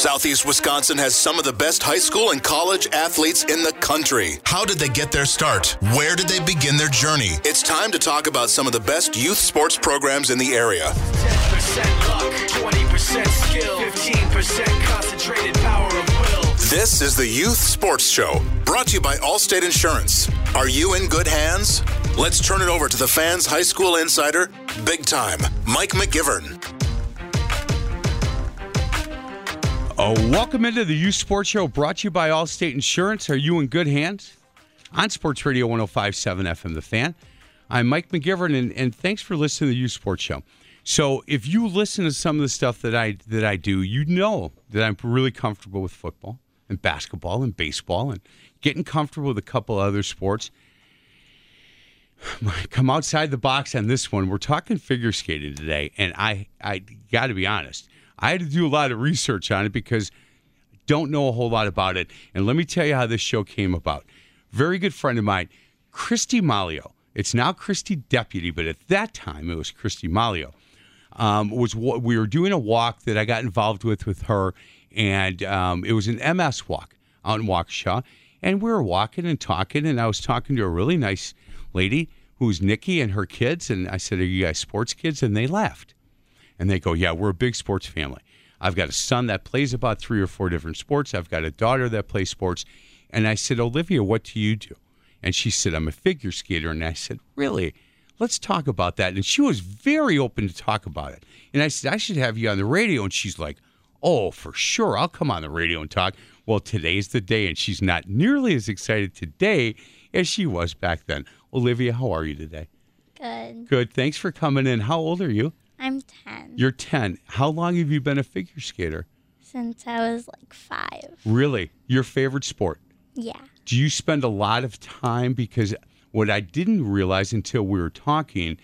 Southeast Wisconsin has some of the best high school and college athletes in the country. How did they get their start? Where did they begin their journey? It's time to talk about some of the best youth sports programs in the area. 10% luck, 20% skill, 15% concentrated power of will. This is the Youth Sports Show, brought to you by Allstate Insurance. Are you in good hands? Let's turn it over to the fans' high school insider, big time, Mike McGivern. Oh, welcome into the Youth Sports Show brought to you by Allstate Insurance. Are you in good hands? On Sports Radio 1057 FM, The Fan. I'm Mike McGivern, and, and thanks for listening to the Youth Sports Show. So, if you listen to some of the stuff that I that I do, you know that I'm really comfortable with football and basketball and baseball and getting comfortable with a couple other sports. Come outside the box on this one. We're talking figure skating today, and I I got to be honest. I had to do a lot of research on it because I don't know a whole lot about it. And let me tell you how this show came about. Very good friend of mine, Christy Malio. It's now Christy Deputy, but at that time it was Christy Malio. Um, was what we were doing a walk that I got involved with with her, and um, it was an MS walk out in Waukesha. And we were walking and talking, and I was talking to a really nice lady who's Nikki and her kids. And I said, Are you guys sports kids? And they laughed. And they go, Yeah, we're a big sports family. I've got a son that plays about three or four different sports. I've got a daughter that plays sports. And I said, Olivia, what do you do? And she said, I'm a figure skater. And I said, Really? Let's talk about that. And she was very open to talk about it. And I said, I should have you on the radio. And she's like, Oh, for sure. I'll come on the radio and talk. Well, today's the day. And she's not nearly as excited today as she was back then. Olivia, how are you today? Good. Good. Thanks for coming in. How old are you? I'm 10. You're 10. How long have you been a figure skater? Since I was like five. Really? Your favorite sport? Yeah. Do you spend a lot of time? Because what I didn't realize until we were talking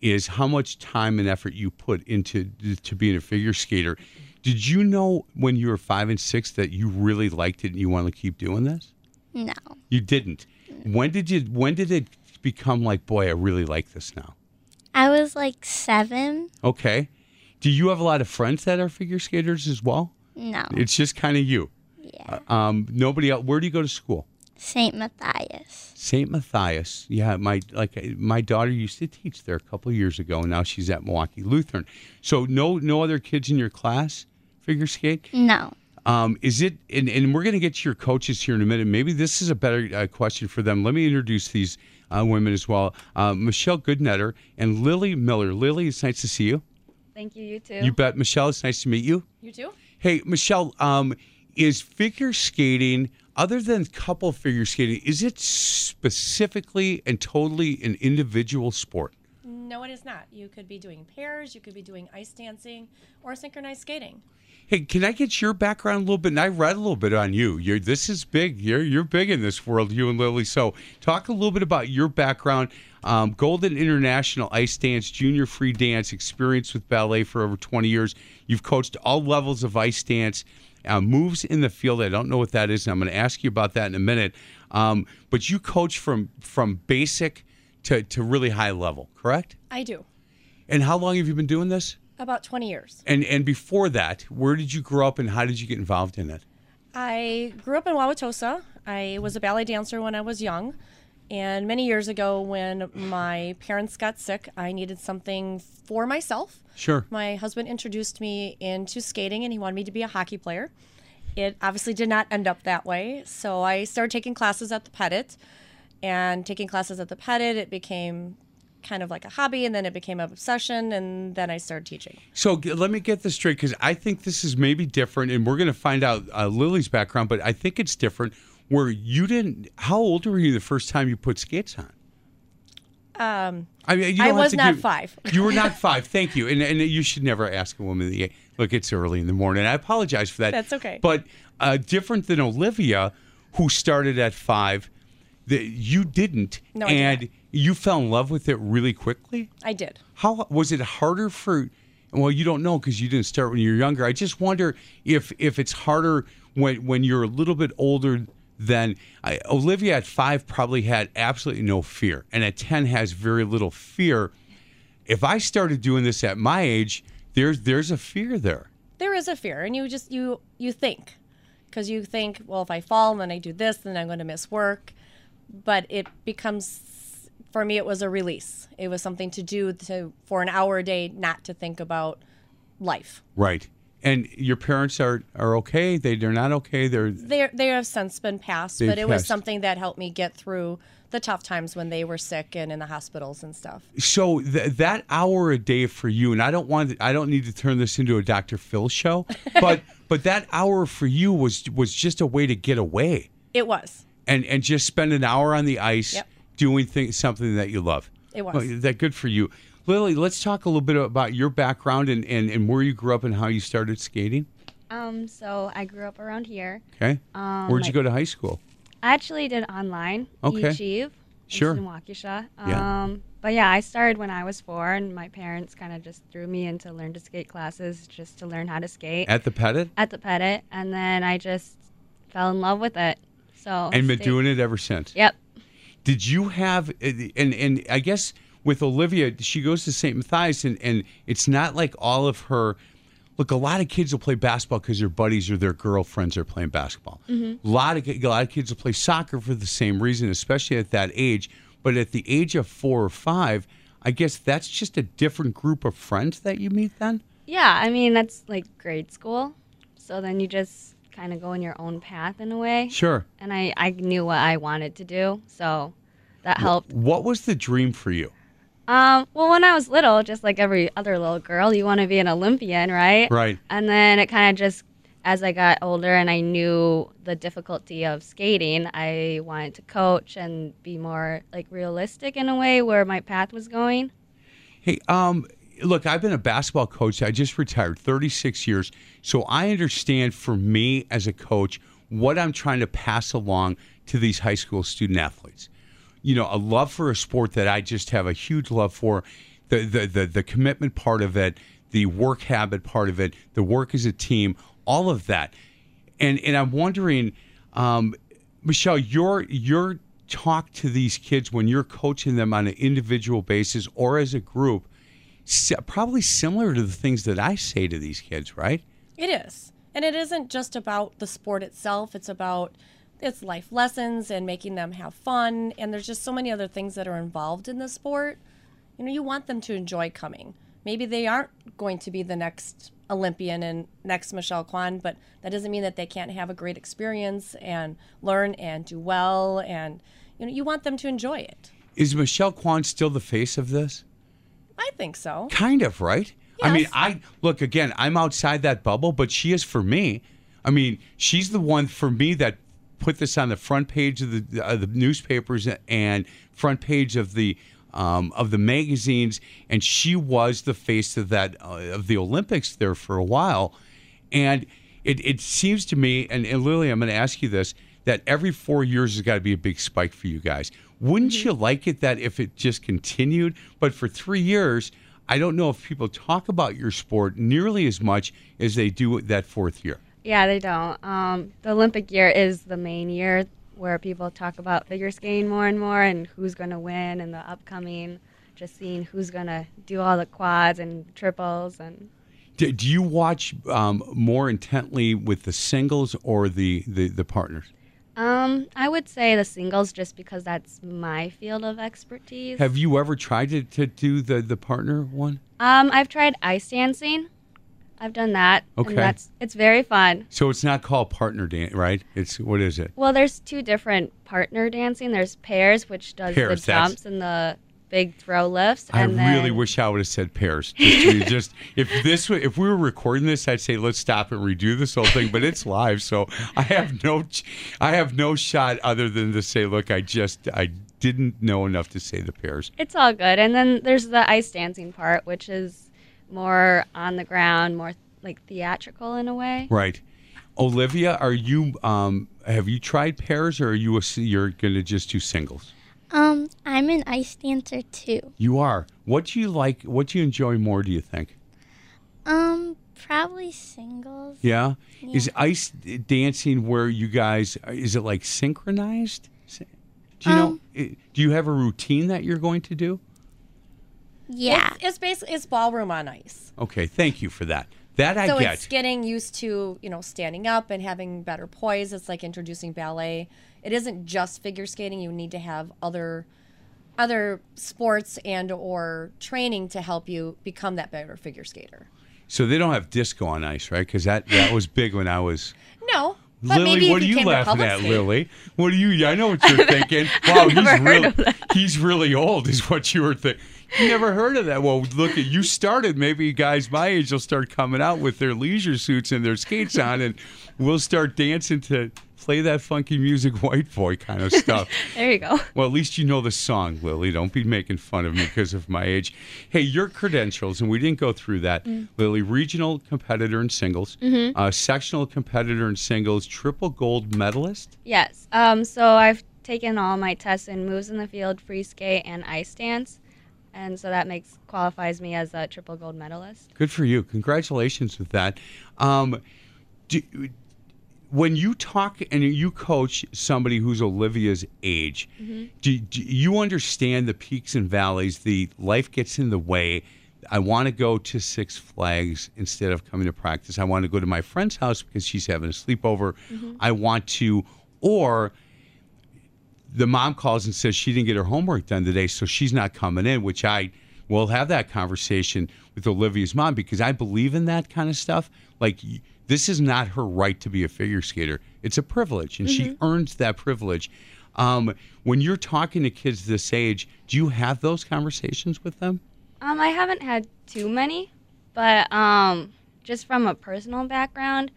is how much time and effort you put into to being a figure skater. Did you know when you were five and six that you really liked it and you want to keep doing this? No. You didn't. When did you? When did it become like, boy, I really like this now? I was like seven. Okay. Do you have a lot of friends that are figure skaters as well? No. It's just kind of you. Yeah. Um, nobody else. Where do you go to school? St. Matthias. St. Matthias. Yeah, my like my daughter used to teach there a couple of years ago, and now she's at Milwaukee Lutheran. So no no other kids in your class figure skate. No. Um, is it? And, and we're going to get to your coaches here in a minute. Maybe this is a better uh, question for them. Let me introduce these uh, women as well. Uh, Michelle Goodnetter and Lily Miller. Lily, it's nice to see you. Thank you. You too. You bet, Michelle. It's nice to meet you. You too. Hey, Michelle, um, is figure skating, other than couple figure skating, is it specifically and totally an individual sport? No, it is not. You could be doing pairs. You could be doing ice dancing or synchronized skating. Hey, can I get your background a little bit? And I read a little bit on you. You're this is big. You're you're big in this world, you and Lily. So talk a little bit about your background. Um, Golden International Ice Dance, Junior Free Dance, experience with ballet for over 20 years. You've coached all levels of ice dance, uh, moves in the field. I don't know what that is, and I'm going to ask you about that in a minute. Um, but you coach from from basic to, to really high level, correct? I do. And how long have you been doing this? About 20 years. And and before that, where did you grow up and how did you get involved in it? I grew up in Wauwatosa. I was a ballet dancer when I was young. And many years ago, when my parents got sick, I needed something for myself. Sure. My husband introduced me into skating and he wanted me to be a hockey player. It obviously did not end up that way. So I started taking classes at the Pettit. And taking classes at the Pettit, it became kind of like a hobby and then it became an obsession and then I started teaching. So g- let me get this straight because I think this is maybe different, and we're going to find out uh, Lily's background, but I think it's different. Where you didn't, how old were you the first time you put skates on? Um, I mean, you I was not give- five. You were not five. Thank you. And and you should never ask a woman. The look, it's early in the morning. I apologize for that. That's okay. But uh, different than Olivia, who started at five, that you didn't, No, I did and not. you fell in love with it really quickly. I did. How was it harder for? Well, you don't know because you didn't start when you were younger. I just wonder if if it's harder when when you're a little bit older than I, Olivia at five probably had absolutely no fear, and at ten has very little fear. If I started doing this at my age, there's there's a fear there. There is a fear, and you just you you think, because you think, well, if I fall and then I do this, then I'm going to miss work. But it becomes, for me, it was a release. It was something to do to for an hour a day, not to think about life. Right. And your parents are are okay. They they're not okay. They're They they have since been passed, but it was passed. something that helped me get through the tough times when they were sick and in the hospitals and stuff. so th- that hour a day for you and i don't want i don't need to turn this into a dr phil show but but that hour for you was was just a way to get away It was. And and just spend an hour on the ice Yep. doing things something that you love It was. Well, that good for you lily let's talk a little bit about your background and, and and where you grew up and how you started skating Um, so I grew up around here. okay Um, where'd you go to high school I actually did online. Okay. Achieve. Sure. In Waukesha. Yeah. Um, but yeah, I started when I was four, and my parents kind of just threw me into learn to skate classes just to learn how to skate at the pettit at the Pettit, and then I just fell in love with it. So and been doing it ever since Yep. Did you have uh, and and I guess with Olivia, she goes to St. Matthias and and it's not like all of her. Look, a lot of kids will play basketball because their buddies or their girlfriends are playing basketball. A lot of a lot of kids will play soccer for the same reason, especially at that age. But at the age of four or five, I guess that's just a different group of friends that you meet then. Yeah, I mean that's like grade school. So then you just kind of go in your own path in a way. Sure. And I I knew what I wanted to do, so that helped. What was the dream for you? Um, well, when I was little, just like every other little girl, you want to be an Olympian, right? Right. And then it kind of just, as I got older and I knew the difficulty of skating, I wanted to coach and be more like realistic in a way where my path was going. Hey, um, look, I've been a basketball coach. I just retired, 36 years. So I understand for me as a coach what I'm trying to pass along to these high school student athletes. You know, a love for a sport that I just have a huge love for, the the the, the commitment part of it, the work habit part of it, the work as a team, all of that. And and I'm wondering, um, Michelle, your your talk to these kids when you're coaching them on an individual basis or as a group, probably similar to the things that I say to these kids, right? It is. And it isn't just about the sport itself, it's about it's life lessons and making them have fun and there's just so many other things that are involved in the sport. You know, you want them to enjoy coming. Maybe they aren't going to be the next Olympian and next Michelle Kwan, but that doesn't mean that they can't have a great experience and learn and do well and you know, you want them to enjoy it. Is Michelle Kwan still the face of this? I think so. Kind of, right? I mean, I look again. I'm outside that bubble, but she is for me. I mean, she's the one for me that put this on the front page of the of the newspapers and front page of the um, of the magazines, and she was the face of that uh, of the Olympics there for a while. And it, it seems to me, and, and Lily, I'm going to ask you this: that every four years has got to be a big spike for you guys. Wouldn't you like it that if it just continued? But for three years, I don't know if people talk about your sport nearly as much as they do that fourth year. Yeah, they don't. Um, the Olympic year is the main year where people talk about figure skating more and more and who's going to win in the upcoming, just seeing who's going to do all the quads and triples and Do, do you watch um, more intently with the singles or the, the, the partners? Um, I would say the singles just because that's my field of expertise. Have you ever tried to, to do the, the partner one? um, I've tried ice dancing. I've done that. Okay. And that's it's very fun. So it's not called partner dance, right? It's what is it? Well, there's two different partner dancing. There's pairs, which does Pairs, the that's- jumps and the big throw lifts. I really then, wish I would have said pairs. Just, just if this if we were recording this, I'd say let's stop and redo this whole thing. But it's live, so I have no I have no shot other than to say, look, I just I didn't know enough to say the pairs. It's all good. And then there's the ice dancing part, which is more on the ground, more like theatrical in a way. Right. Olivia, are you um, have you tried pairs or are you a, you're going to just do singles? Um, I'm an ice dancer too. You are. What do you like? What do you enjoy more? Do you think? Um, probably singles. Yeah. Is ice dancing where you guys is it like synchronized? Do you know? Um, i- Do you have a routine that you're going to do? Yeah. It's, it's basically it's ballroom on ice. Okay. Thank you for that. That I so get. it's getting used to you know standing up and having better poise. It's like introducing ballet. It isn't just figure skating. You need to have other other sports and or training to help you become that better figure skater. so they don't have disco on ice, right? Because that that was big when I was. No, but Lily, maybe what are you you came to laughing at, Lily? What are you? I know what you're thinking. Wow, he's really he's really old, is what you were thinking. You never heard of that? Well, look at you started. Maybe guys my age will start coming out with their leisure suits and their skates on, and we'll start dancing to play that funky music, white boy kind of stuff. There you go. Well, at least you know the song, Lily. Don't be making fun of me because of my age. Hey, your credentials, and we didn't go through that, Lily. Regional competitor in singles, uh, sectional competitor in singles, triple gold medalist. Yes. Um, so I've taken all my tests in moves in the field, free skate, and ice dance. And so that makes qualifies me as a triple gold medalist. Good for you. Congratulations with that. Um, do, when you talk and you coach somebody who's Olivia's age, mm-hmm. do, do you understand the peaks and valleys? The life gets in the way. I want to go to Six Flags instead of coming to practice. I want to go to my friend's house because she's having a sleepover. Mm-hmm. I want to, or the mom calls and says she didn't get her homework done today, so she's not coming in, which I will have that conversation with Olivia's mom because I believe in that kind of stuff. Like, this is not her right to be a figure skater, it's a privilege, and she earns that privilege. Um, when you're talking to kids this age, do you have those conversations with them? Um, I haven't had too many, but um, just from a personal background,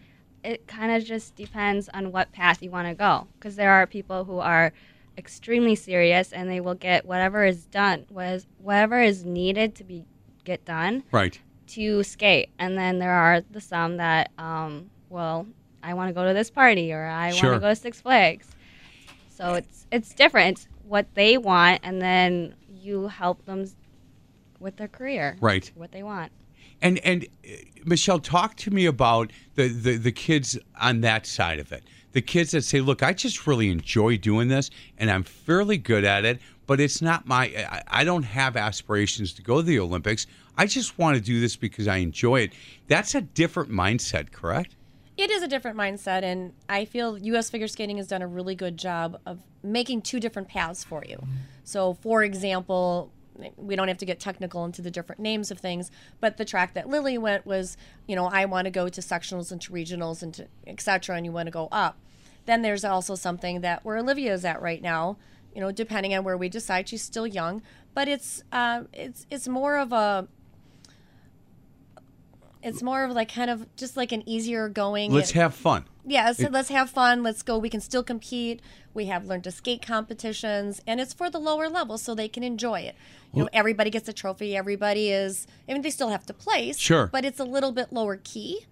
it kind of just depends on what path you want to go. Because there are people who are extremely serious and they will get whatever is done, was whatever is needed to be get done Right. to skate. And then there are the some that, um, well, I want to go to this party or I Sure. want to go to Six Flags. So it's it's different. It's what they want, and then you help them with their career. Right. What they want. And and uh, Michelle, talk to me about the, the the kids on that side of it. The kids that say, "Look, I just really enjoy doing this, and I'm fairly good at it, but it's not my. I, don't have aspirations to go to the Olympics. I just want to do this because I enjoy it." That's a different mindset, correct? It is a different mindset, and I feel U.S. figure skating has done a really good job of making two different paths for you. So, for example, we don't have to get technical into the different names of things, but the track that Lily went was, you know, I want to go to sectionals and to regionals and to et cetera, and you want to go up. Then there's also something that where Olivia is at right now, you know, depending on where we decide. She's still young, but it's uh, it's it's more of a it's more of like kind of just like an easier going. Let's have fun. Yeah, so let's have fun. Let's go. We can still compete. We have learned to skate competitions, and it's for the lower level so they can enjoy it. You know, everybody gets a trophy. Everybody is. I mean, they still have to place. Sure. But it's a little bit lower key,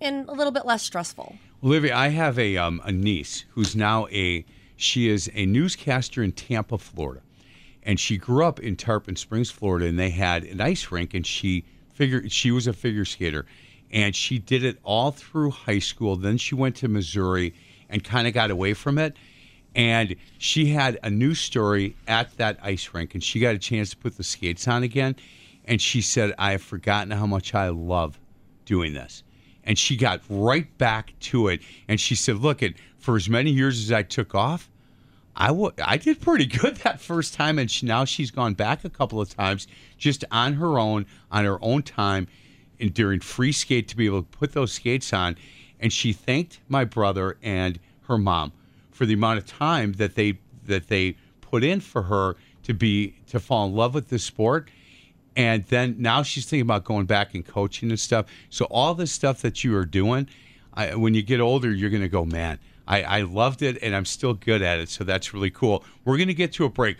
and a little bit less stressful. Olivia, I have a um, a niece who's now a she is a newscaster in Tampa, Florida, and she grew up in Tarpon Springs, Florida, and they had an ice rink, and she figure she was a figure skater, and she did it all through high school. Then she went to Missouri and kind of got away from it. And she had a new story at that ice rink, and she got a chance to put the skates on again. And she said, I have forgotten how much I love doing this. And she got right back to it. And she said, Look, it, for as many years as I took off, I did pretty good that first time. And she, now she's gone back a couple of times just on her own, on her own time, and during free skate to be able to put those skates on. And she thanked my brother and her mom for the amount of time that they that they put in for her to be to fall in love with the sport and then now she's thinking about going back and coaching and stuff so all this stuff that you are doing I, when you get older you're going to go man I, I loved it, and I'm still good at it. So that's really cool. We're going to get to a break.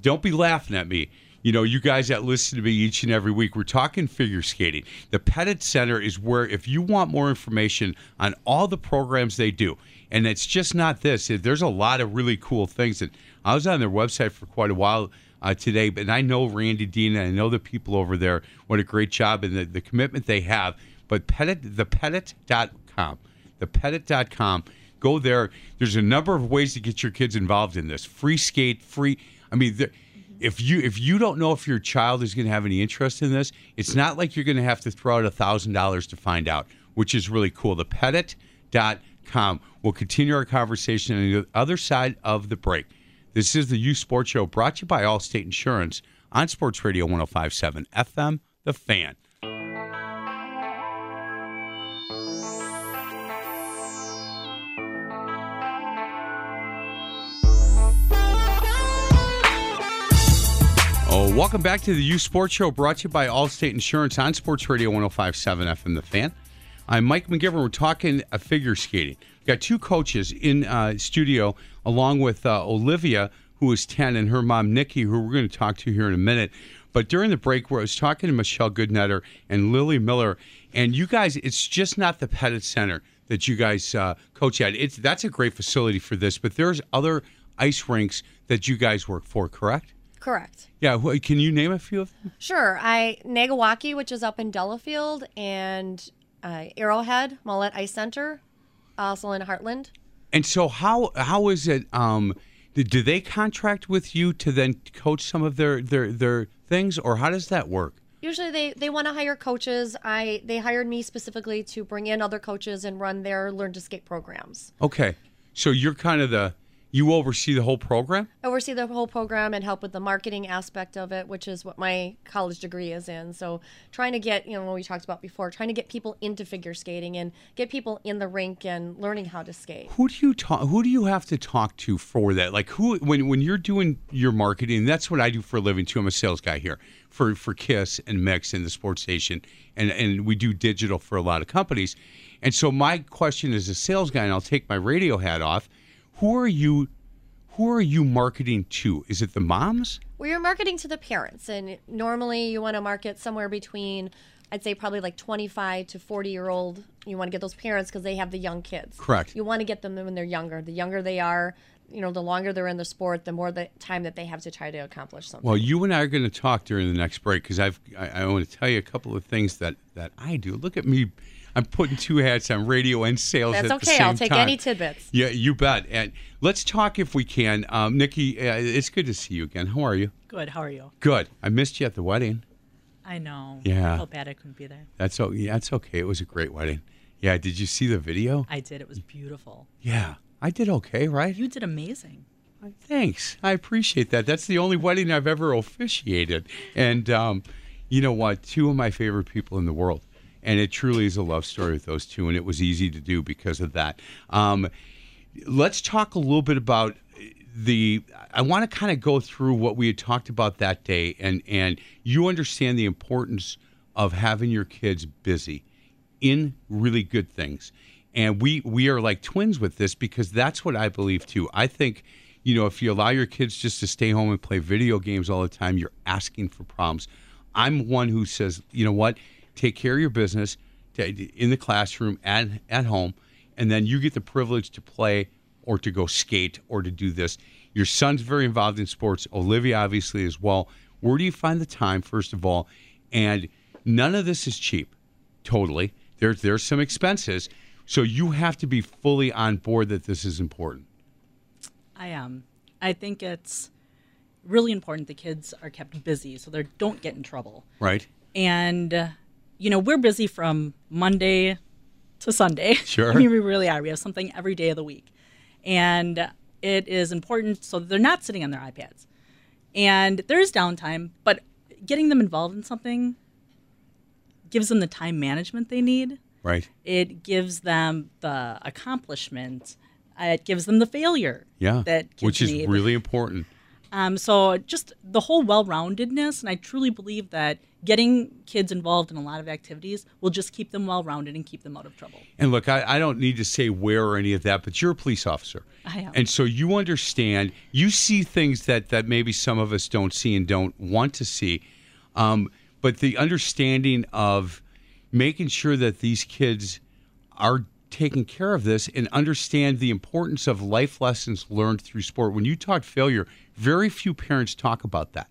Don't be laughing at me. You know, you guys that listen to me each and every week, we're talking figure skating. The Pettit Center is where, if you want more information on all the programs they do, and it's just not this, there's a lot of really cool things that I was on their website for quite a while uh, today, but I know Randy Dean and I know the people over there, what a great job and the, the commitment they have. But Pettit, thepettit.com, thepettit.com, go there. There's a number of ways to get your kids involved in this. Free skate, free. I mean, there, if you if you don't know if your child is going to have any interest in this, it's not like you're going to have to throw out thousand dollars to find out, which is really cool. Thepettit.com. We'll continue our conversation on the other side of the break. This is the Youth Sports Show brought to you by Allstate Insurance on Sports Radio 1057 FM, The Fan. Welcome back to the Youth Sports Show brought to you by Allstate Insurance on Sports Radio 1057 FM The Fan. I'm Mike McGivern. We're talking uh, figure skating. We've got two coaches in uh, studio, along with uh, Olivia, who is 10, and her mom, Nikki, who we're going to talk to here in a minute. But during the break, where I was talking to Michelle Goodnetter and Lily Miller, and you guys, it's just not the Pettit Center that you guys uh, coach at. It's that's a great facility for this, but there's other ice rinks that you guys work for, correct? Correct. Yeah, wh- can you name a few of them? Sure. I Nagawaukee, which is up in Delafield, and uh, Arrowhead Mullet Ice Center, also in Hartland. And so, how how is it? Um, do, do they contract with you to then coach some of their their their things, or how does that work? Usually they, they want to hire coaches. I they hired me specifically to bring in other coaches and run their learn to skate programs. Okay, so you're kind of the you oversee the whole program. Oversee the whole program and help with the marketing aspect of it, which is what my college degree is in. So trying to get, you know, what we talked about before, trying to get people into figure skating and get people in the rink and learning how to skate. Who do you talk? Who do you have to talk to for that? Like who when when you're doing your marketing? That's what I do for a living too. I'm a sales guy here for for Kiss and Mix and the Sports Station, and and we do digital for a lot of companies. And so my question as a sales guy, and I'll take my radio hat off. Who are you? Who are you marketing to? Is it the moms? Well, you're marketing to the parents, and normally you want to market somewhere between, I'd say probably like 25 to 40 year old. You want to get those parents because they have the young kids. Correct. You want to get them when they're younger. The younger they are, you know, the longer they're in the sport, the more the time that they have to try to accomplish something. Well, you and I are going to talk during the next break because I've I, I want to tell you a couple of things that that I do. Look at me. I'm putting two hats on radio and sales That's at the okay. same I'll take time. any tidbits. Yeah, you bet. And let's talk if we can. Um, Nikki, uh, it's good to see you again. How are you? Good. How are you? Good. I missed you at the wedding. I know. Yeah. I felt bad I couldn't be there. That's o- yeah, that's okay. It was a great wedding. Yeah. Did you see the video? I did. It was beautiful. Yeah, I did okay, right? You did amazing. Thanks. I appreciate that. That's the only wedding I've ever officiated. And um, you know what? Two of my favorite people in the world. And it truly is a love story with those two. And it was easy to do because of that. Um, let's talk a little bit about the. I want to kind of go through what we had talked about that day. And, and you understand the importance of having your kids busy in really good things. And we we are like twins with this because that's what I believe too. I think, you know, if you allow your kids just to stay home and play video games all the time, you're asking for problems. I'm one who says, you know what, take care of your business to- in the classroom and at home, and then you get the privilege to play or to go skate or to do this. Your son's very involved in sports. Olivia obviously as well. Where do you find the time, first of all? And none of this is cheap totally. There's there's some expenses, so you have to be fully on board that this is important. I am. I think it's really important the kids are kept busy so they don't get in trouble. Right? And, you know, we're busy from Monday to Sunday. Sure. I mean, we really are. We have something every day of the week. And it is important so they're not sitting on their iPads. And there's downtime, but getting them involved in something gives them the time management they need. Right? It gives them the accomplishment. It gives them the failure. Yeah. That which is need. really important. Um, so just the whole well-roundedness, and I truly believe that getting kids involved in a lot of activities will just keep them well rounded and keep them out of trouble. And look, I, I don't need to say where or any of that, but you're a police officer. I am. And so you understand, you see things that, that maybe some of us don't see and don't want to see. Um, but the understanding of making sure that these kids are taking care of this and understand the importance of life lessons learned through sport. When you talk failure, very few parents talk about that.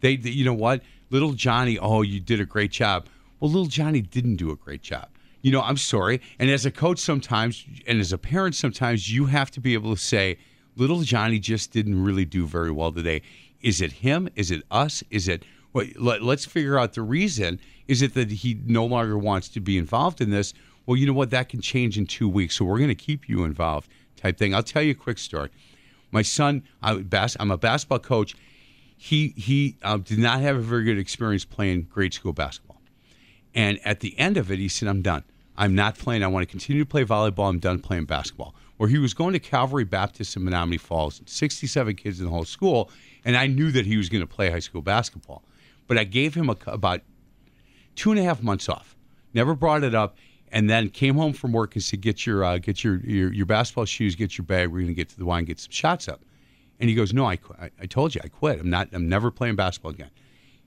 They, they, you know what, little Johnny, oh, you did a great job. Well, little Johnny didn't do a great job. You know, I'm sorry. And as a coach, sometimes, and as a parent, sometimes you have to be able to say, little Johnny just didn't really do very well today. Is it him? Is it us? Is it, well, let, let's figure out the reason. Is it that he no longer wants to be involved in this? Well, you know what? That can change in two weeks. So we're going to keep you involved, type thing. I'll tell you a quick story. My son, I, I'm a basketball coach. He he um, did not have a very good experience playing grade school basketball, and at the end of it, he said, "I'm done. I'm not playing. I want to continue to play volleyball. I'm done playing basketball." Where he was going to Calvary Baptist in Menomonee Falls, 67 kids in the whole school, and I knew that he was going to play high school basketball, but I gave him a, about two and a half months off. Never brought it up, and then came home from work and said, "Get your uh, get your, your your basketball shoes, get your bag. We're going to get to the wine, get some shots up." And he goes, "No, I, I I told you I quit. I'm not. I'm never playing basketball again."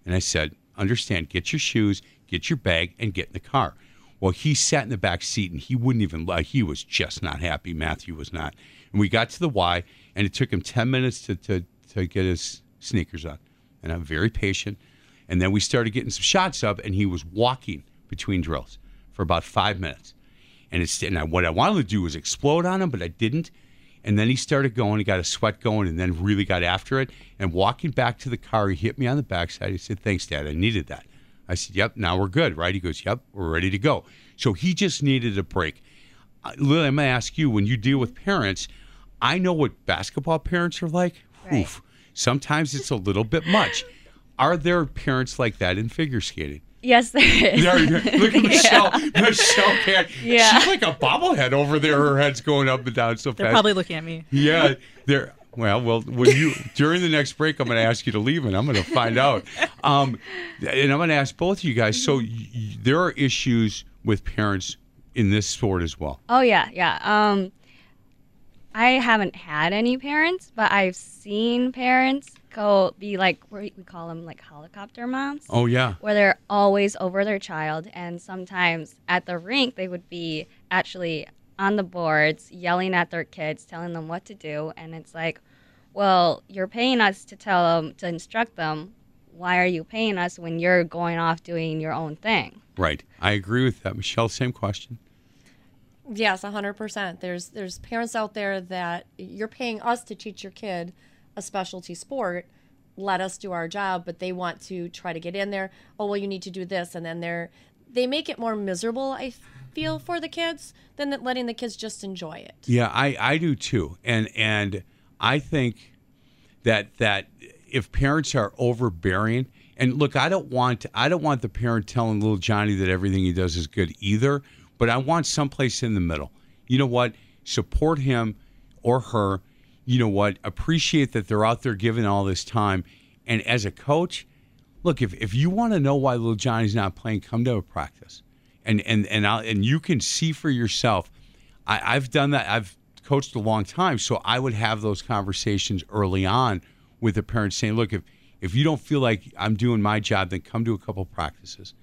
And I said, "Understand? Get your shoes, get your bag, and get in the car." Well, he sat in the back seat and he wouldn't even. Uh, he was just not happy. Matthew was not. And we got to the Y, and it took him ten minutes to to to get his sneakers on. And I'm very patient. And then we started getting some shots up, and he was walking between drills for about five minutes. And it's and I, what I wanted to do was explode on him, but I didn't. And then he started going. He got a sweat going, and then really got after it. And walking back to the car, he hit me on the backside. He said, "Thanks, Dad. I needed that." I said, "Yep. Now we're good, right?" He goes, "Yep. We're ready to go." So he just needed a break. Uh, Lily, I'm gonna ask you when you deal with parents. I know what basketball parents are like. Oof. Sometimes it's a little bit much. Are there parents like that in figure skating? Yes, there is. There you go. Look at Michelle. Michelle can't. Yeah. She's like a bobblehead over there. Her head's going up and down so They're fast. probably looking at me. Yeah, they're. Well, well, when you during the next break, I'm going to ask you to leave, and I'm going to find out. Um, and I'm going to ask both of you guys. So y- y- there are issues with parents in this sport as well. Oh yeah, yeah. Um, I haven't had any parents, but I've seen parents go be like we we call them like helicopter moms. Oh yeah. where they're always over their child and sometimes at the rink they would be actually on the boards yelling at their kids telling them what to do and it's like well you're paying us to tell them to instruct them why are you paying us when you're going off doing your own thing Right. I agree with that, Michelle. Same question. Yes, hundred percent. There's there's parents out there that you're paying us to teach your kid a specialty sport. Let us do our job, but they want to try to get in there. Oh well, you need to do this, and then they're they make it more miserable. I feel for the kids than letting the kids just enjoy it. Yeah, I, I do too, and and I think that that if parents are overbearing, and look, I don't want I don't want the parent telling little Johnny that everything he does is good either, but I want someplace in the middle. You know what? Support him or her. You know what? Appreciate that they're out there giving all this time, and as a coach, look if if you want to know why little Johnny's not playing, come to a practice, and and and I'll, and you can see for yourself. I, I've done that. I've coached a long time, so I would have those conversations early on with the parents, saying, "Look, if if you don't feel like I'm doing my job, then come to a couple practices,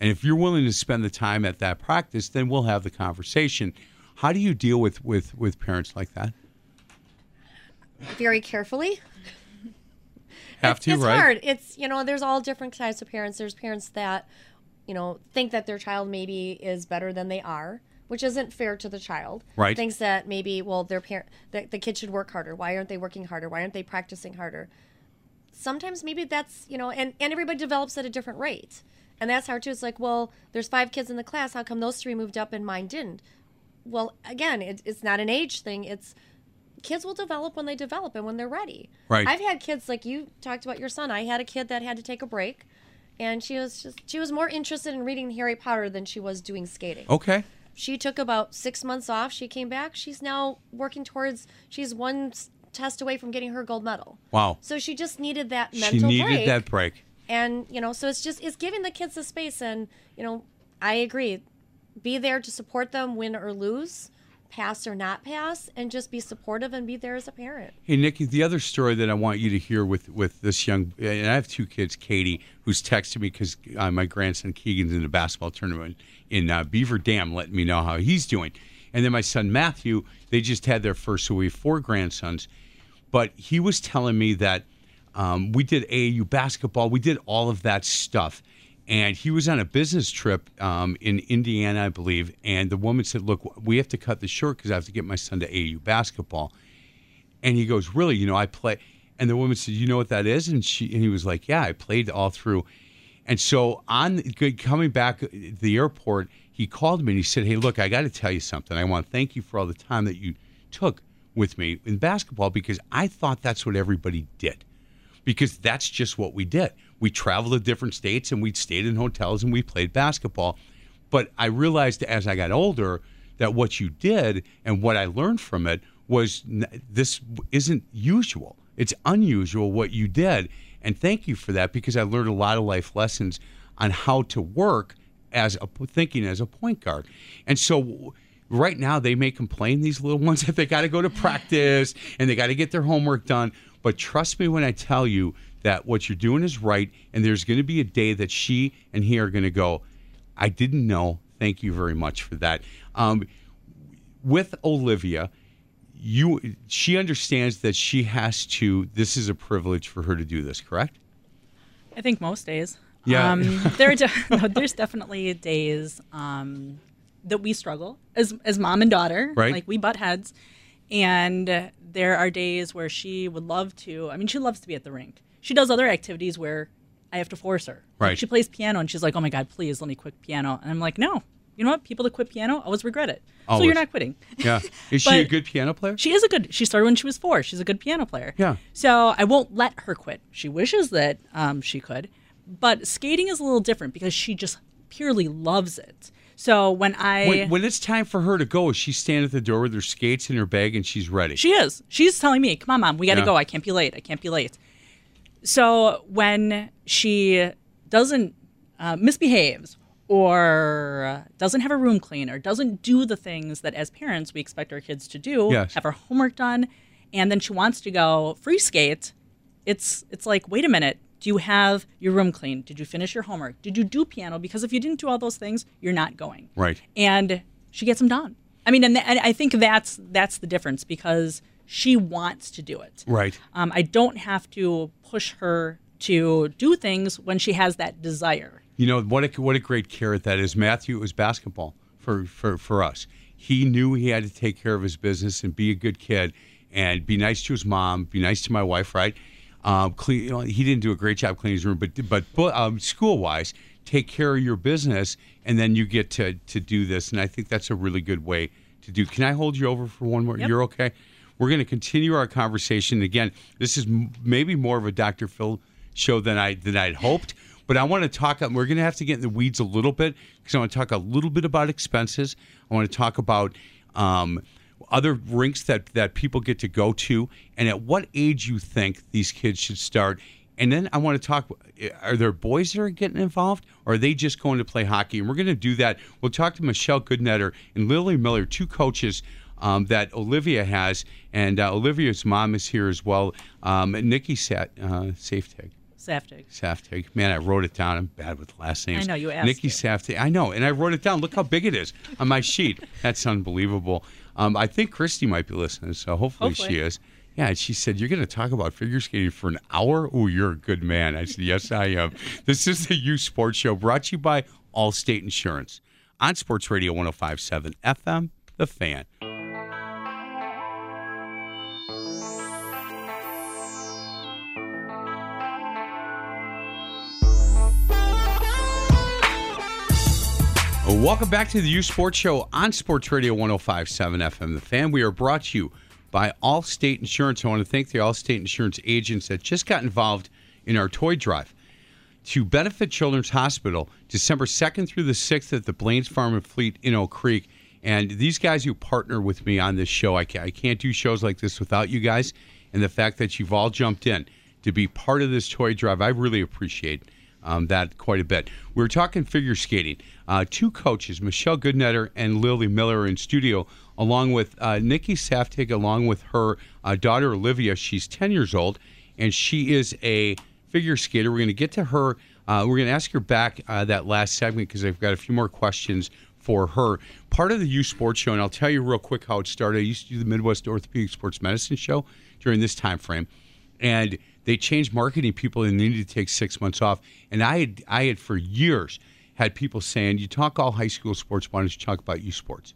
and if you're willing to spend the time at that practice, then we'll have the conversation." How do you deal with with with parents like that? Very carefully. Have it's, to, it's right? hard. It's you know, there's all different types of parents. There's parents that, you know, think that their child maybe is better than they are, which isn't fair to the child. Right. Thinks that maybe well their parent the, the kid should work harder. Why aren't they working harder? Why aren't they practicing harder? Sometimes maybe that's you know, and and everybody develops at a different rate, and that's hard too. It's like well, there's five kids in the class. How come those three moved up and mine didn't? Well, again, it, it's not an age thing. It's kids will develop when they develop and when they're ready. Right. I've had kids like you talked about your son. I had a kid that had to take a break, and she was just she was more interested in reading Harry Potter than she was doing skating. Okay. She took about six months off. She came back. She's now working towards. She's one test away from getting her gold medal. Wow. So she just needed that mental She needed break. that break. and you know so it's just it's giving the kids the space and you know i agree be there to support them win or lose pass or not pass and just be supportive and be there as a parent Hey, Nikki, the other story that I want you to hear with, with this young, and I have two kids, Katie, who's texted me because uh, my grandson Keegan's in the basketball tournament in uh, Beaver Dam, letting me know how he's doing. And then my son Matthew, they just had their first, so we have four grandsons. But he was telling me that um, we did AAU basketball, we did all of that stuff. And he was on a business trip um, in Indiana, I believe. And the woman said, Look, we have to cut this short because I have to get my son to AU basketball. And he goes, "Really? You know, I play." And the woman said, "You know what that is?" And she and he was like, "Yeah, I played all through." And so on coming back at the airport, he called me and he said, "Hey, look, I got to tell you something. I want to thank you for all the time that you took with me in basketball because I thought that's what everybody did." Because that's just what we did. We traveled to different states and we stayed in hotels and we played basketball. But I realized as I got older that what you did and what I learned from it was this isn't usual. It's unusual what you did. And thank you for that because I learned a lot of life lessons on how to work as a thinking as a point guard. And so right now they may complain these little ones that they got to go to practice and they got to get their homework done. But trust me when I tell you that what you're doing is right and there's going to be a day that she and he are going to go, I didn't know. Thank you very much for that. Um, with Olivia, you she understands that she has to. This is a privilege for her to do this. Correct? I think most days. Yeah. Um, there are de- no, there's definitely days um, that we struggle as as mom and daughter. Right. Like we butt heads, and there are days where she would love to. I mean, she loves to be at the rink. She does other activities where I have to force her. Like, Right. she plays piano, and she's like, "Oh my god, please let me quit piano." And I'm like, "No." You know what? People that quit piano always regret it. So you're not quitting. Yeah. Is she a good piano player? She is a good. She started when she was four. She's a good piano player. Yeah. So I won't let her quit. She wishes that um, she could, but skating is a little different because she just purely loves it. So when I When, when it's time for her to go, is she standing at the door with her skates in her bag and she's ready? She is. She's telling me, "Come on, mom, we got to Yeah. go. I can't be late. I can't be late." So when she doesn't uh, misbehaves or doesn't have a room clean or doesn't do the things that as parents we expect our kids to do, Yes. have her homework done, and then she wants to go free skate, it's it's like, wait a minute. Do you have your room clean? Did you finish your homework? Did you do piano? Because if you didn't do all those things, you're not going Right. and she gets them done. I mean, and, th- and I think that's that's the difference because she wants to do it. Right. Um, I don't have to push her to do things when she has that desire. You know what? A, what a great carrot that is. Matthew it was basketball for, for for us. He knew he had to take care of his business and be a good kid and be nice to his mom, be nice to my wife. Right? Um, clean. You know, he didn't do a great job cleaning his room, but but, but um, school wise, take care of your business, and then you get to to do this. And I think that's a really good way to do. Can I hold you over for one more? Yep. You're okay. We're going to continue our conversation again. This is m- maybe more of a Dr. Phil show than I than I'd hoped. But I want to talk. We're going to have to get in the weeds a little bit because I want to talk a little bit about expenses. I want to talk about um, other rinks that that people get to go to, and at what age you think these kids should start. And then I want to talk. Are there boys that are getting involved, or are they just going to play hockey? And we're going to do that. We'll talk to Michelle Goodnetter and Lily Miller, two coaches um, that Olivia has, and uh, Olivia's mom is here as well. Um, Nikki Sat uh, Safetag. Saftig. Saftig. Man, I wrote it down. I'm bad with last names. I know, you asked Nikki it. Saftig. I know, and I wrote it down. Look how big it is on my sheet. That's unbelievable. Um, I think Christy might be listening, so hopefully, Hopefully. she is. Yeah, and she said, You're going to talk about figure skating for an hour? Oh, you're a good man. I said, Yes, I am. This is the Youth Sports Show brought to you by Allstate Insurance on Sports Radio 1057 FM, The Fan. Welcome back to the Youth Sports Show on Sports Radio 1057 FM. The fan. We are brought to you by Allstate Insurance. I want to thank the Allstate Insurance agents that just got involved in our toy drive to benefit Children's Hospital December 2nd through the 6th at the Blain's Farm and Fleet in Oak Creek. And these guys who partner with me on this show, I can't, I can't do shows like this without you guys. And the fact that you've all jumped in to be part of this toy drive, I really appreciate um, that quite a bit. We are talking figure skating. Uh, two coaches, Michelle Goodnetter and Lily Miller, are in studio, along with uh, Nikki Saftig, along with her uh, daughter Olivia. She's 10 years old, and she is a figure skater. We're going to get to her. Uh, we're going to ask her back uh, that last segment because I've got a few more questions for her. Part of the Youth Sports Show, and I'll tell you real quick how it started. I used to do the Midwest Orthopedic Sports Medicine Show during this time frame, and they changed marketing people and they needed to take six months off. And I had, I had for years had people saying, "You talk all high school sports. Why don't you talk about Youth Sports?"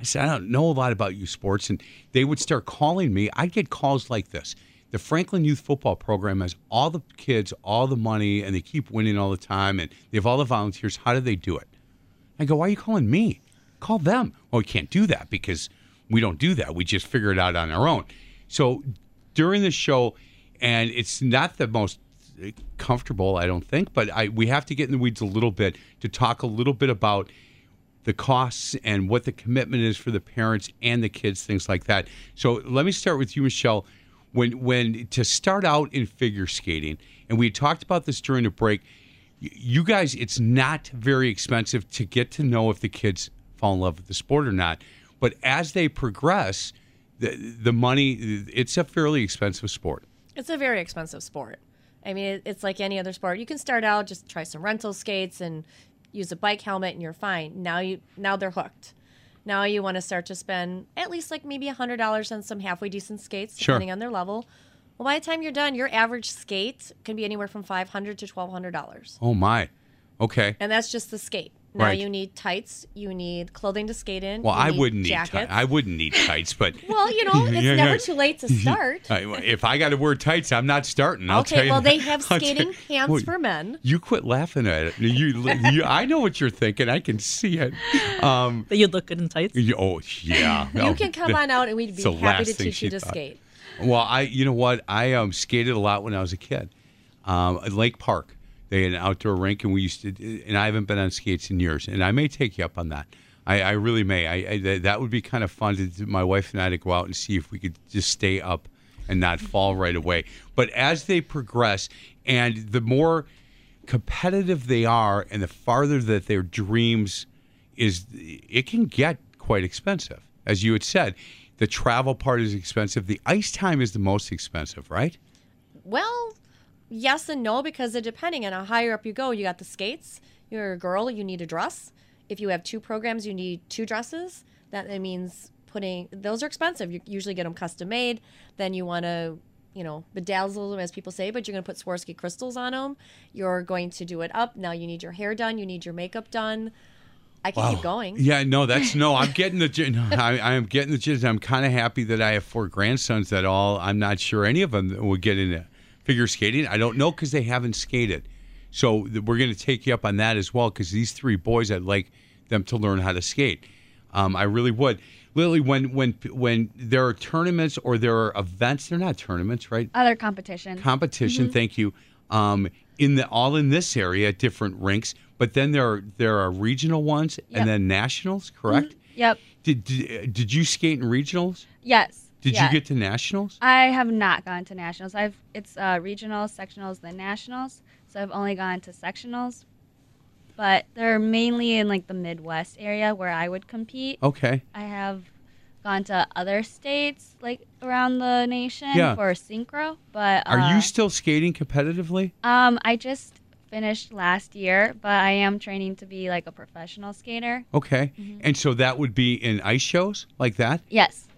I said, "I don't know a lot about Youth Sports," and they would start calling me. I'd get calls like this. The Franklin Youth Football Program has all the kids, all the money, and they keep winning all the time, and they have all the volunteers. How do they do it? I go, why are you calling me? Call them. Well, we can't do that because we don't do that. We just figure it out on our own. So during the show, and it's not the most eh, comfortable, I don't think, but I we have to get in the weeds a little bit to talk a little bit about the costs and what the commitment is for the parents and the kids, things like that. So let me start with you, Michelle. When when to start out in figure skating, and we talked about this during the break you guys, it's not very expensive to get to know if the kids fall in love with the sport or not. But as they progress, the the money it's a fairly expensive sport. It's a very expensive sport. I mean, it's like any other sport. You can start out just try some rental skates and use a bike helmet, and you're fine. Now you now they're hooked. Now you want to start to spend at least like maybe a hundred dollars on some halfway decent skates, Sure. depending on their level. Well, by the time you're done, your average skate can be anywhere from five hundred to twelve hundred dollars, Oh my, okay. and that's just the skate. Now Right. you need tights, you need clothing to skate in. Well, you I need wouldn't need jackets. tights. I wouldn't need tights, but Well, you know, it's Yeah, never yeah. too late to start. If I got to wear tights, I'm not starting. I'll tell okay, you well, that. they have skating you- pants Well, for men. You quit laughing at it. You, you, I know what you're thinking. I can see it. Um, That you'd look good in tights. you- oh yeah. You No, can come on out, and we'd be happy to teach you to thought. skate. Well, I, you know what, I um, skated a lot when I was a kid. Um, at Lake Park, they had an outdoor rink, and we used to. And I haven't been on skates in years, and I may take you up on that. I, I really may. I, I that- that would be kind of fun to my wife and I to go out and see if we could just stay up and not mm-hmm. fall right away. But as they progress, and the more competitive they are, and the farther that their dreams is, it can get quite expensive. As you had said, the travel part is expensive. The ice time is the most expensive, right? Well, yes and no because it, depending on how higher up you go, you got the skates. You're a girl, you need a dress. If you have two programs, you need two dresses. That, means putting those are expensive. You usually get them custom made. Then you want to, you know, bedazzle them as people say, but you're going to put Swarovski crystals on them. You're going to do it up. Now you need your hair done. You need your makeup done. I can keep going. Yeah, no, that's no. I'm getting the. no, I, I am getting the gist. I'm kind of happy that I have four grandsons. That all. I'm not sure any of them will get into figure skating. I don't know because they haven't skated. So th- we're going to take you up on that as well because these three boys, I'd like them to learn how to skate. Um, I really would. Lily, when when when there are tournaments or there are events, they're not tournaments, right? Other competition. competition. Thank you. Um, in the all in this area, different rinks, but then there are there are regional ones Yep. and then nationals. Correct? Yep. Did, did did you skate in regionals? Yes. Did yeah. you get to nationals? I have not gone to nationals. I've it's uh, regionals, sectionals, then nationals. So I've only gone to sectionals, but they're mainly in like the Midwest area where I would compete. Okay. I have gone to other states like around the nation Yeah. for synchro, but Are uh, you still skating competitively? Um, I just finished last year, but I am training to be like a professional skater. Okay. Mm-hmm. And so that would be in ice shows like that? Yes.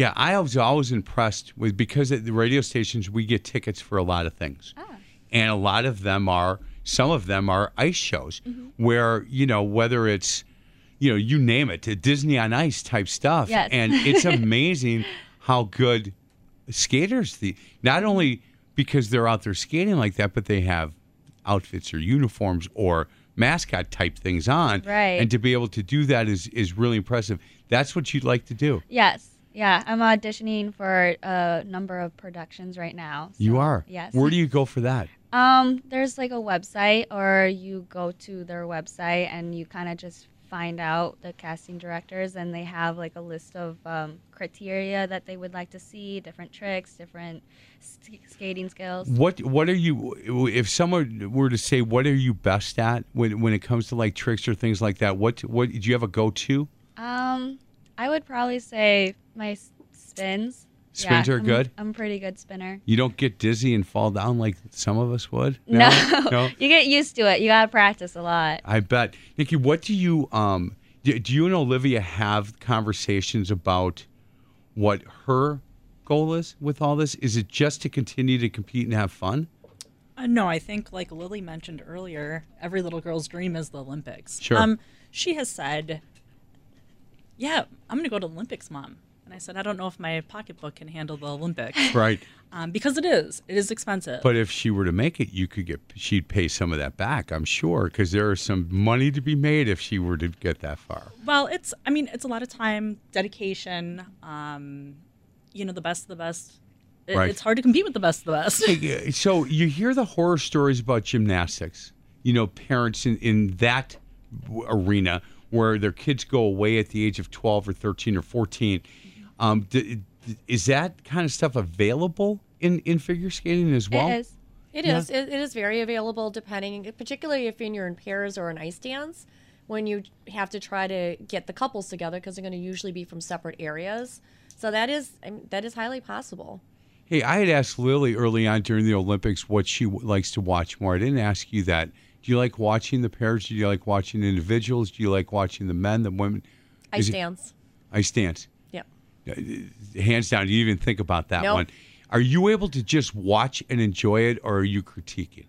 Yeah, I was always impressed with because at the radio stations we get tickets for a lot of things, Ah. and a lot of them are some of them are ice shows Mm-hmm. where you know whether it's you know you name it, Disney on Ice type stuff, Yes. and it's amazing how good skaters the not only because they're out there skating like that, but they have outfits or uniforms or mascot type things on, Right. And to be able to do that is is really impressive. That's what you'd like to do. Yes. Yeah, I'm auditioning for a number of productions right now. You are. Yes. Where do you go for that? Um, there's like a website, or you go to their website and you kind of just find out the casting directors, and they have like a list of um, criteria that they would like to see, different tricks, different sk- skating skills. What what are you if someone were to say what are you best at when when it comes to like tricks or things like that? What what do you have a go to? Um, I would probably say my s- spins. Spins Yeah, are I'm- good? I'm a pretty good spinner. You don't get dizzy and fall down like some of us would. No, no. you get used to it. You gotta practice a lot. I bet. Nikki, what do you um do, do you and Olivia have conversations about what her goal is with all this? Is it just to continue to compete and have fun? Uh, no, I think like Lily mentioned earlier, every little girl's dream is the Olympics. Sure. Um, she has said, "Yeah, I'm going to go to the Olympics, mom." And I said, "I don't know if my pocketbook can handle the Olympics." Right. Um, because it is. It is expensive. But if she were to make it, you could get she'd pay some of that back, I'm sure, because there is some money to be made if she were to get that far. Well, it's. I mean, it's a lot of time, dedication. Um, you know, the best of the best. It- Right. It's hard to compete with the best of the best. So you hear the horror stories about gymnastics. You know, parents in, in that arena where their kids go away at the age of 12 or 13 or 14. Um, d- d- is that kind of stuff available in, in figure skating as well? It is. It Yeah. is. It, it is very available depending, particularly if you're in pairs or an ice dance, when you have to try to get the couples together because they're going to usually be from separate areas. So that is I mean, that is highly possible. Hey, I had asked Lily early on during the Olympics what she w- likes to watch more. I didn't ask you that. Do you like watching the pairs? Do you like watching individuals? Do you like watching the men, the women? Ice Is it- dance. Ice dance. Yep. hands down. You even think about that Nope. one. Are you able to just watch and enjoy it, or are you critiquing?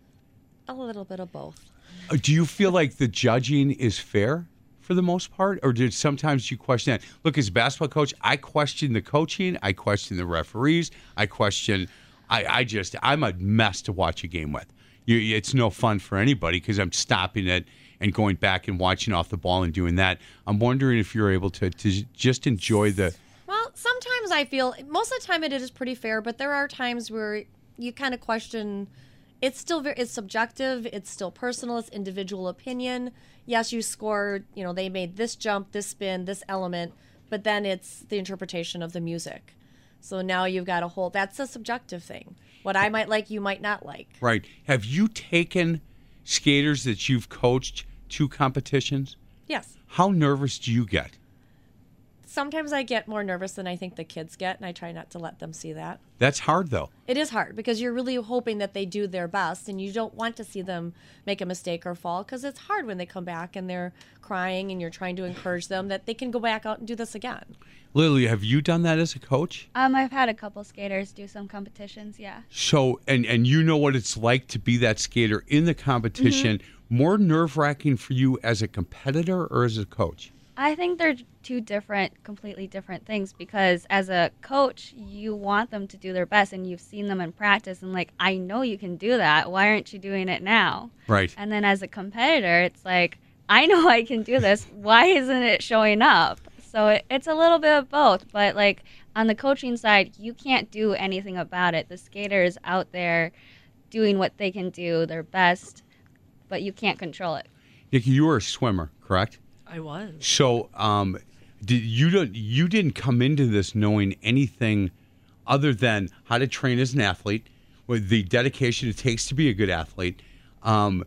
A little bit of both. Uh, Do you feel like the judging is fair for the most part, or did sometimes you question that? Look, as a basketball coach, I question the coaching, I question the referees, I question. I, I just I'm a mess to watch a game with. You, it's no fun for anybody because I'm stopping it and going back and watching off the ball and doing that. I'm wondering if you're able to to just enjoy the Well, sometimes I feel most of the time it is pretty fair, but there are times where you kind of question. It's still very it's subjective. It's still personal. It's individual opinion. Yes, you scored. You know, they made this jump, this spin, this element, but then it's the interpretation of the music. So now you've got a whole. That's a subjective thing. What I might like, you might not like. Right. Have you taken skaters that you've coached to competitions? Yes. How nervous do you get? Sometimes I get more nervous than I think the kids get, and I try not to let them see that. That's hard though. It is hard because you're really hoping that they do their best and you don't want to see them make a mistake or fall because it's hard when they come back and they're crying and you're trying to encourage them that they can go back out and do this again. Lily, have you done that as a coach? Um, I've had a couple skaters do some competitions. Yeah. So and and you know what it's like to be that skater in the competition. More nerve wracking for you as a competitor or as a coach? I think they're two different, completely different things because as a coach, you want them to do their best and you've seen them in practice and like, I know you can do that. Why aren't you doing it now? Right. And then as a competitor, it's like, I know I can do this. Why isn't it showing up? So it, it's a little bit of both. But like on the coaching side, you can't do anything about it. The skaters out there doing what they can do, their best, but you can't control it. Nikki, you were a swimmer, correct? I was. So, um, did you don't you didn't come into this knowing anything other than how to train as an athlete, with the dedication it takes to be a good athlete. Um,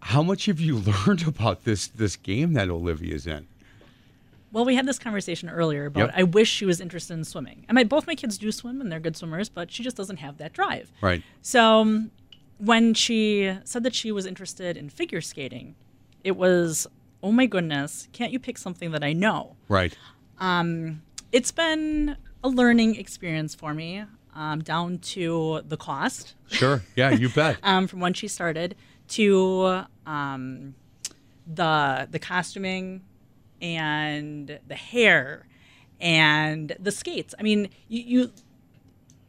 how much have you learned about this this game that Olivia's in? Well, we had this conversation earlier about Yep. I wish she was interested in swimming. I mean, both my kids do swim and they're good swimmers, but she just doesn't have that drive. Right. So um, when she said that she was interested in figure skating, it was, oh my goodness, can't you pick something that I know? Right. Um, it's been a learning experience for me, um, down to the cost. Sure. Yeah, you bet. um, from when she started to um, the the costuming and the hair and the skates. I mean, you, you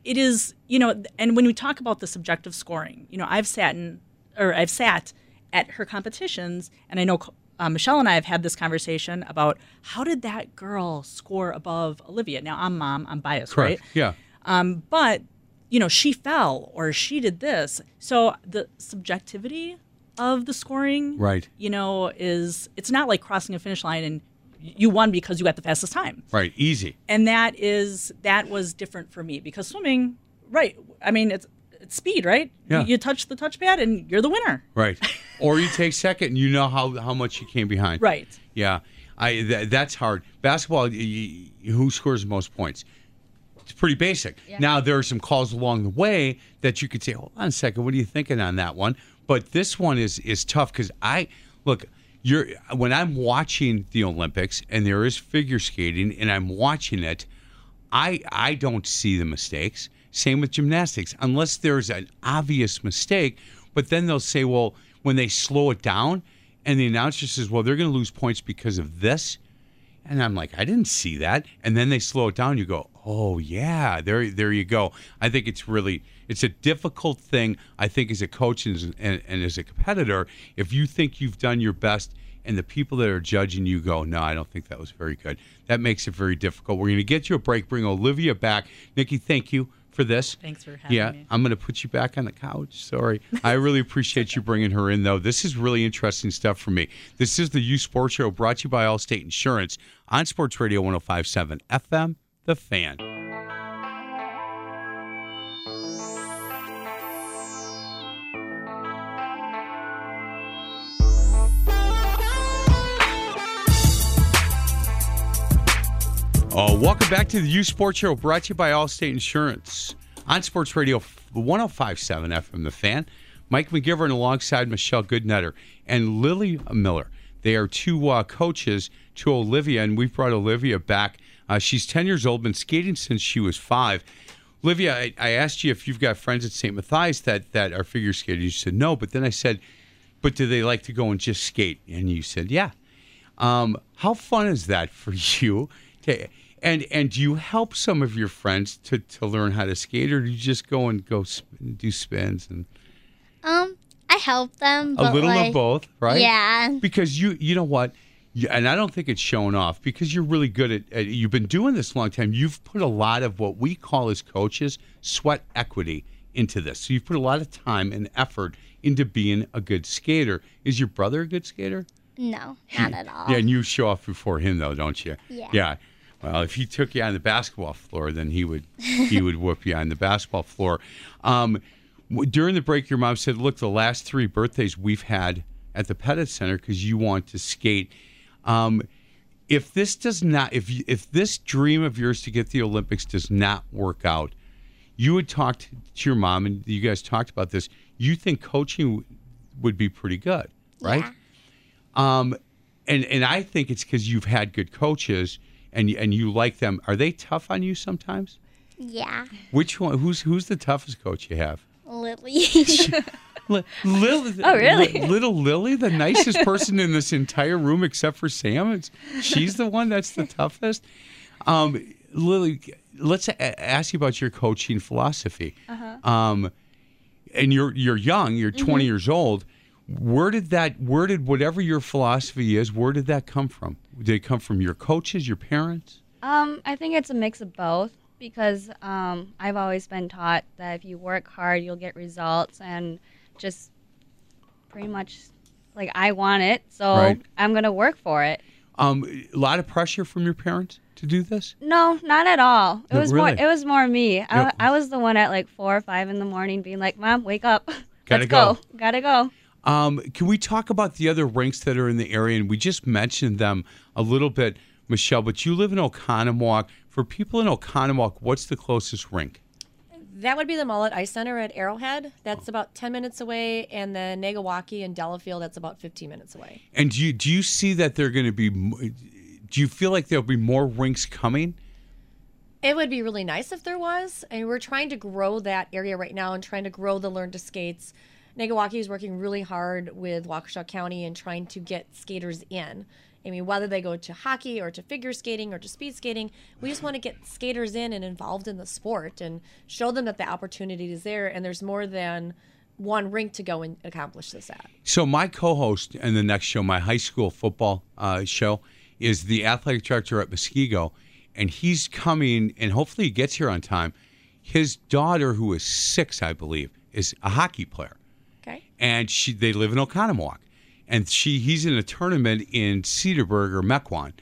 it is you know, and when we talk about the subjective scoring, you know, I've sat in or I've sat at her competitions, and I know. Uh, Michelle and I have had this conversation about how did that girl score above Olivia? Now I'm mom, I'm biased, Correct. right? Yeah. Um, but you know, she fell or she did this. So the subjectivity of the scoring. Right. You know, is it's not like crossing a finish line and you won because you got the fastest time. Right. Easy. And that is that was different for me because swimming, right? I mean, it's it's speed, right? Yeah. You, you touch the touchpad and you're the winner. Right. or you take second and you know how, how much you came behind. Right. Yeah. I th- that's hard. Basketball, y- y- who scores the most points? It's pretty basic. Yeah. Now there are some calls along the way that you could say, "Hold on a second, what are you thinking on that one?" But this one is is tough because I look. You're when I'm watching the Olympics and there is figure skating and I'm watching it, I I don't see the mistakes. Same with gymnastics, unless there's an obvious mistake. But then they'll say, well, when they slow it down, and the announcer says, well, they're going to lose points because of this, and I'm like, I didn't see that. And then they slow it down. You go, oh yeah, there there you go. I think it's really it's a difficult thing. I think as a coach and, and, and as a competitor, if you think you've done your best. And the people that are judging you go, no, I don't think that was very good. That makes it very difficult. We're going to get you a break, bring Olivia back. Nikki, thank you for this. Thanks for having yeah, me. Yeah, I'm going to put you back on the couch. Sorry. I really appreciate you bringing her in, though. This is really interesting stuff for me. This is the Youth Sports Show brought to you by Allstate Insurance on Sports Radio 1057 FM, The Fan. Oh, welcome back to the Youth Sports Show brought to you by Allstate Insurance on Sports Radio 1057 FM The Fan. Mike McGivern alongside Michelle Goodnetter and Lily Miller. They are two uh, coaches to Olivia, and we've brought Olivia back. Uh, she's 10 years old, been skating since she was five. Olivia, I, I asked you if you've got friends at St. Matthias that, that are figure skaters. You said no, but then I said, but do they like to go and just skate? And you said, yeah. Um, how fun is that for you? And and do you help some of your friends to, to learn how to skate, or do you just go and go sp- do spins and Um, I help them. a little like, of both, right? Yeah. Because you you know what, You- and I don't think it's showing off because you're really good at, at. You've been doing this a long time. You've put a lot of what we call as coaches sweat equity into this. So you've put a lot of time and effort into being a good skater. Is your brother a good skater? No, not at all. Yeah, and you show off before him though, don't you? Yeah. Yeah. Well, if he took you on the basketball floor, then he would he would whoop you on the basketball floor. Um, during the break, your mom said, "Look, the last three birthdays we've had at the Pettit Center because you want to skate." Um, if this does not, if you, if this dream of yours to get the Olympics does not work out, you would talk to, your mom, and you guys talked about this. You think coaching w- would be pretty good, right? Yeah. Um, and and I think it's because you've had good coaches and and you like them. Are they tough on you sometimes? Yeah. Which one? Who's who's the toughest coach you have? Lily. Li- Lil, Oh, really? li- little Lily, the nicest person in this entire room except for Sam. It's, she's the one that's the toughest. Um, Lily, let's a- ask you about your coaching philosophy. Uh Um, and you're you're young. You're 20 years old. Where did that? Where did whatever your philosophy is? Where did that come from? Did it come from your coaches, your parents? Um, I think it's a mix of both because um, I've always been taught that if you work hard, you'll get results, and just pretty much like I want it, so Right. I'm gonna work for it. Um, a lot of pressure from your parents to do this. No, not at all. It No, was really? more. It was more me. I, Yeah. I was the one at like four or five in the morning, being like, "Mom, wake up, Gotta let's go." go. gotta go." Um, can we talk about the other rinks that are in the area? And we just mentioned them a little bit, Michelle. But you live in Oconomowoc. For people in Oconomowoc, what's the closest rink? That would be the Mullett Ice Center at Arrowhead. That's about 10 minutes away. And then Nagawaukee and Delafield, that's about 15 minutes away. And do you do you see that they're going to be? Do you feel like there'll be more rinks coming? It would be really nice if there was. And we're trying to grow that area right now and trying to grow the Learn to Skates. Nagawaukee is working really hard with Waukesha County and trying to get skaters in. I mean, whether they go to hockey or to figure skating or to speed skating, we just want to get skaters in and involved in the sport and show them that the opportunity is there and there's more than one rink to go and accomplish this at. So my co-host in the next show, my high school football uh, show, is the athletic director at Muskego, and he's coming, and hopefully he gets here on time. His daughter, who is six, I believe, is a hockey player. And she they live in Oconomowoc, and she he's in a tournament in Cedarburg or Mequon,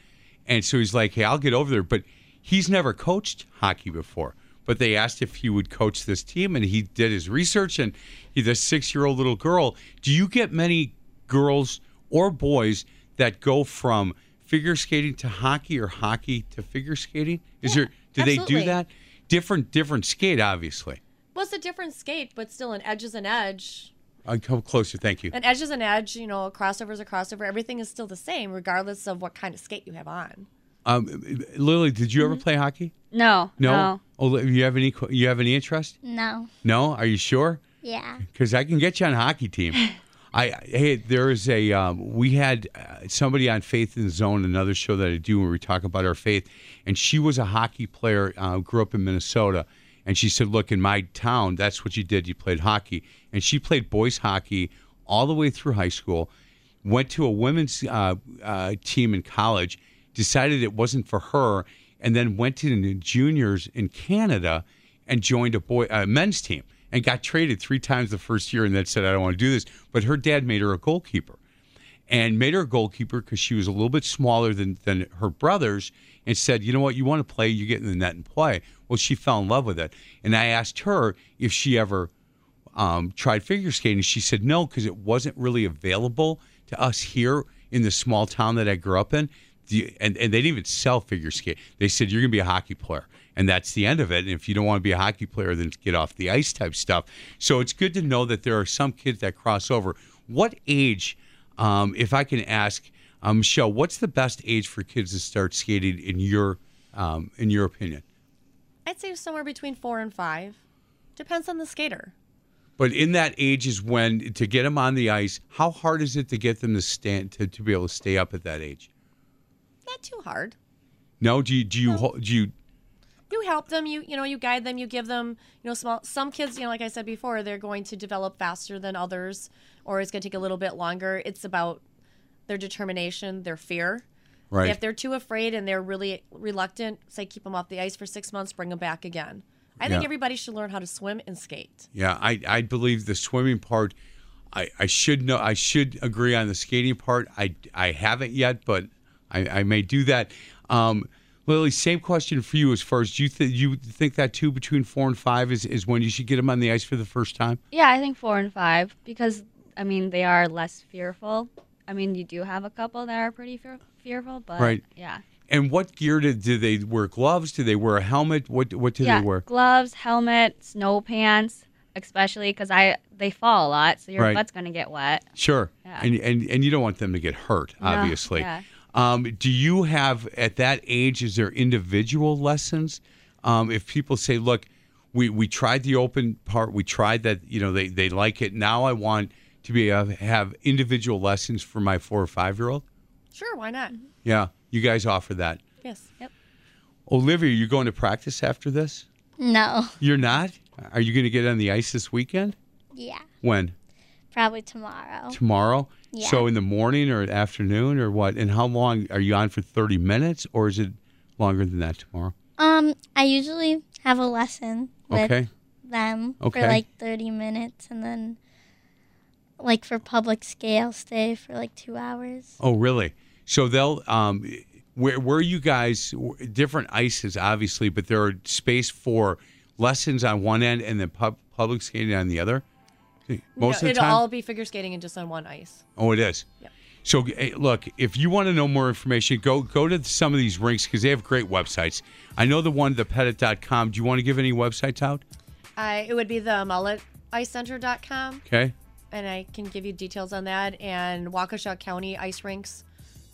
and so he's like, hey, I'll get over there, but he's never coached hockey before. But they asked if he would coach this team, and he did his research. And he's a six-year-old little girl. Do you get many girls or boys that go from figure skating to hockey or hockey to figure skating? Is there do they do that? Different different skate, obviously. Well, it's a different skate, but still an edge is an edge. I'll come closer. Thank you. An edge is an edge. You know, a crossover is a crossover. Everything is still the same, regardless of what kind of skate you have on. Um, Lily, did you ever Mm-hmm. play hockey? No. No. Oh, you have any? You have any interest? No. No. Are you sure? Yeah. because I can get you on a hockey team. I hey, there is a um, we had uh, somebody on Faith in the Zone, another show that I do where we talk about our faith, and she was a hockey player, uh, grew up in Minnesota, and she said, "Look, in my town, that's what you did. You played hockey, and she played boys hockey all the way through high school, went to a women's uh, uh, team in college, decided it wasn't for her, and then went to the juniors in Canada and joined a boy a men's team and got traded three times the first year and then said I don't want to do this. But her dad made her a goalkeeper and made her a goalkeeper because she was a little bit smaller than than her brothers and said, you know what, you want to play, you get in the net and play. Well, she fell in love with it. And I asked her if she ever um, tried figure skating. She said no because it wasn't really available to us here in the small town that I grew up in. The, and, and they didn't even sell figure skate. They said you're going to be a hockey player, and that's the end of it. And if you don't want to be a hockey player, then get off the ice type stuff. So it's good to know that there are some kids that cross over. What age, um, if I can ask, um, Michelle, what's the best age for kids to start skating in your um, in your opinion? I'd say somewhere between four and five. Depends on the skater. But in that age is when to get them on the ice. How hard is it to get them to stand to, to be able to stay up at that age? Not too hard. No, do you do you ho- do you You help them. You you know you guide them. You give them you know small. Some kids you know like I said before they're going to develop faster than others, or it's going to take a little bit longer. It's about their determination, their fear. Right? If they're too afraid and they're really reluctant, say keep them off the ice for six months, bring them back again. I think everybody should learn how to swim and skate. Yeah, I, I believe the swimming part. I, I should know. I should agree on the skating part. I, I haven't yet, but I, I may do that. Um, Lily, same question for you. As far as do you think you think that too between four and five is, is when you should get them on the ice for the first time? Yeah, I think four and five because I mean they are less fearful. I mean you do have a couple that are pretty fear- fearful, but Right. yeah, And what gear do, do they wear? Gloves? Do they wear a helmet? What what do yeah, they wear? gloves, helmet, snow pants, especially because I they fall a lot, so your Right. butt's gonna get wet. Sure. Yeah. And, and and you don't want them to get hurt, No, obviously. yeah. Um, do you have at that age? Is there individual lessons? Um, if people say, "Look, we we tried the open part, we tried that, you know, they they like it. Now I want to be uh, have individual lessons for my four or five year old." Sure, why not? Yeah, you guys offer that. Yes. Yep. Olivia, are you going to practice after this? No. You're not. Are you going to get on the ice this weekend? Yeah. When? Probably tomorrow. tomorrow. Yeah. So in the morning or afternoon or what? And how long are you on for? Thirty minutes or is it longer than that tomorrow? Um, I usually have a lesson with Okay. them Okay. for like 30 minutes and then like for public scale stay for like 2 hours. Oh, really? So they'll um, where where you guys different ices obviously, but there are space for lessons on one end and then pub, public skating on the other. Most No, of the it'll time. all be figure skating and just on one ice. Oh, it is. Yep. So hey, look, if you want to know more information, go go to some of these rinks because they have great websites. I know the one, thepettit.com. Do you want to give any websites out? I it would be the mullet icecenter.com Okay. and I can give you details on that and Waukesha County ice rinks.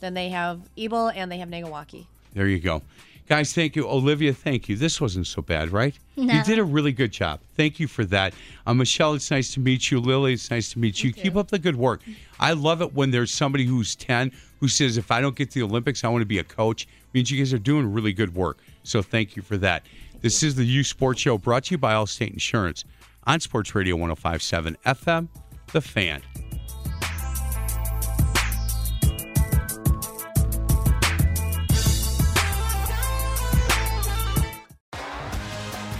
Then they have Eble and they have Nagawaukee. There you go. Guys, thank you. Olivia, thank you. This wasn't so bad, right? No. You did a really good job. Thank you for that. Uh, Michelle, it's nice to meet you. Lily, it's nice to meet you. Keep up the good work. I love it when there's somebody who's 10 who says, if I don't get to the Olympics, I want to be a coach. means you guys are doing really good work. So thank you for that. This is the Youth Sports Show brought to you by Allstate Insurance on Sports Radio 1057 FM, The Fan.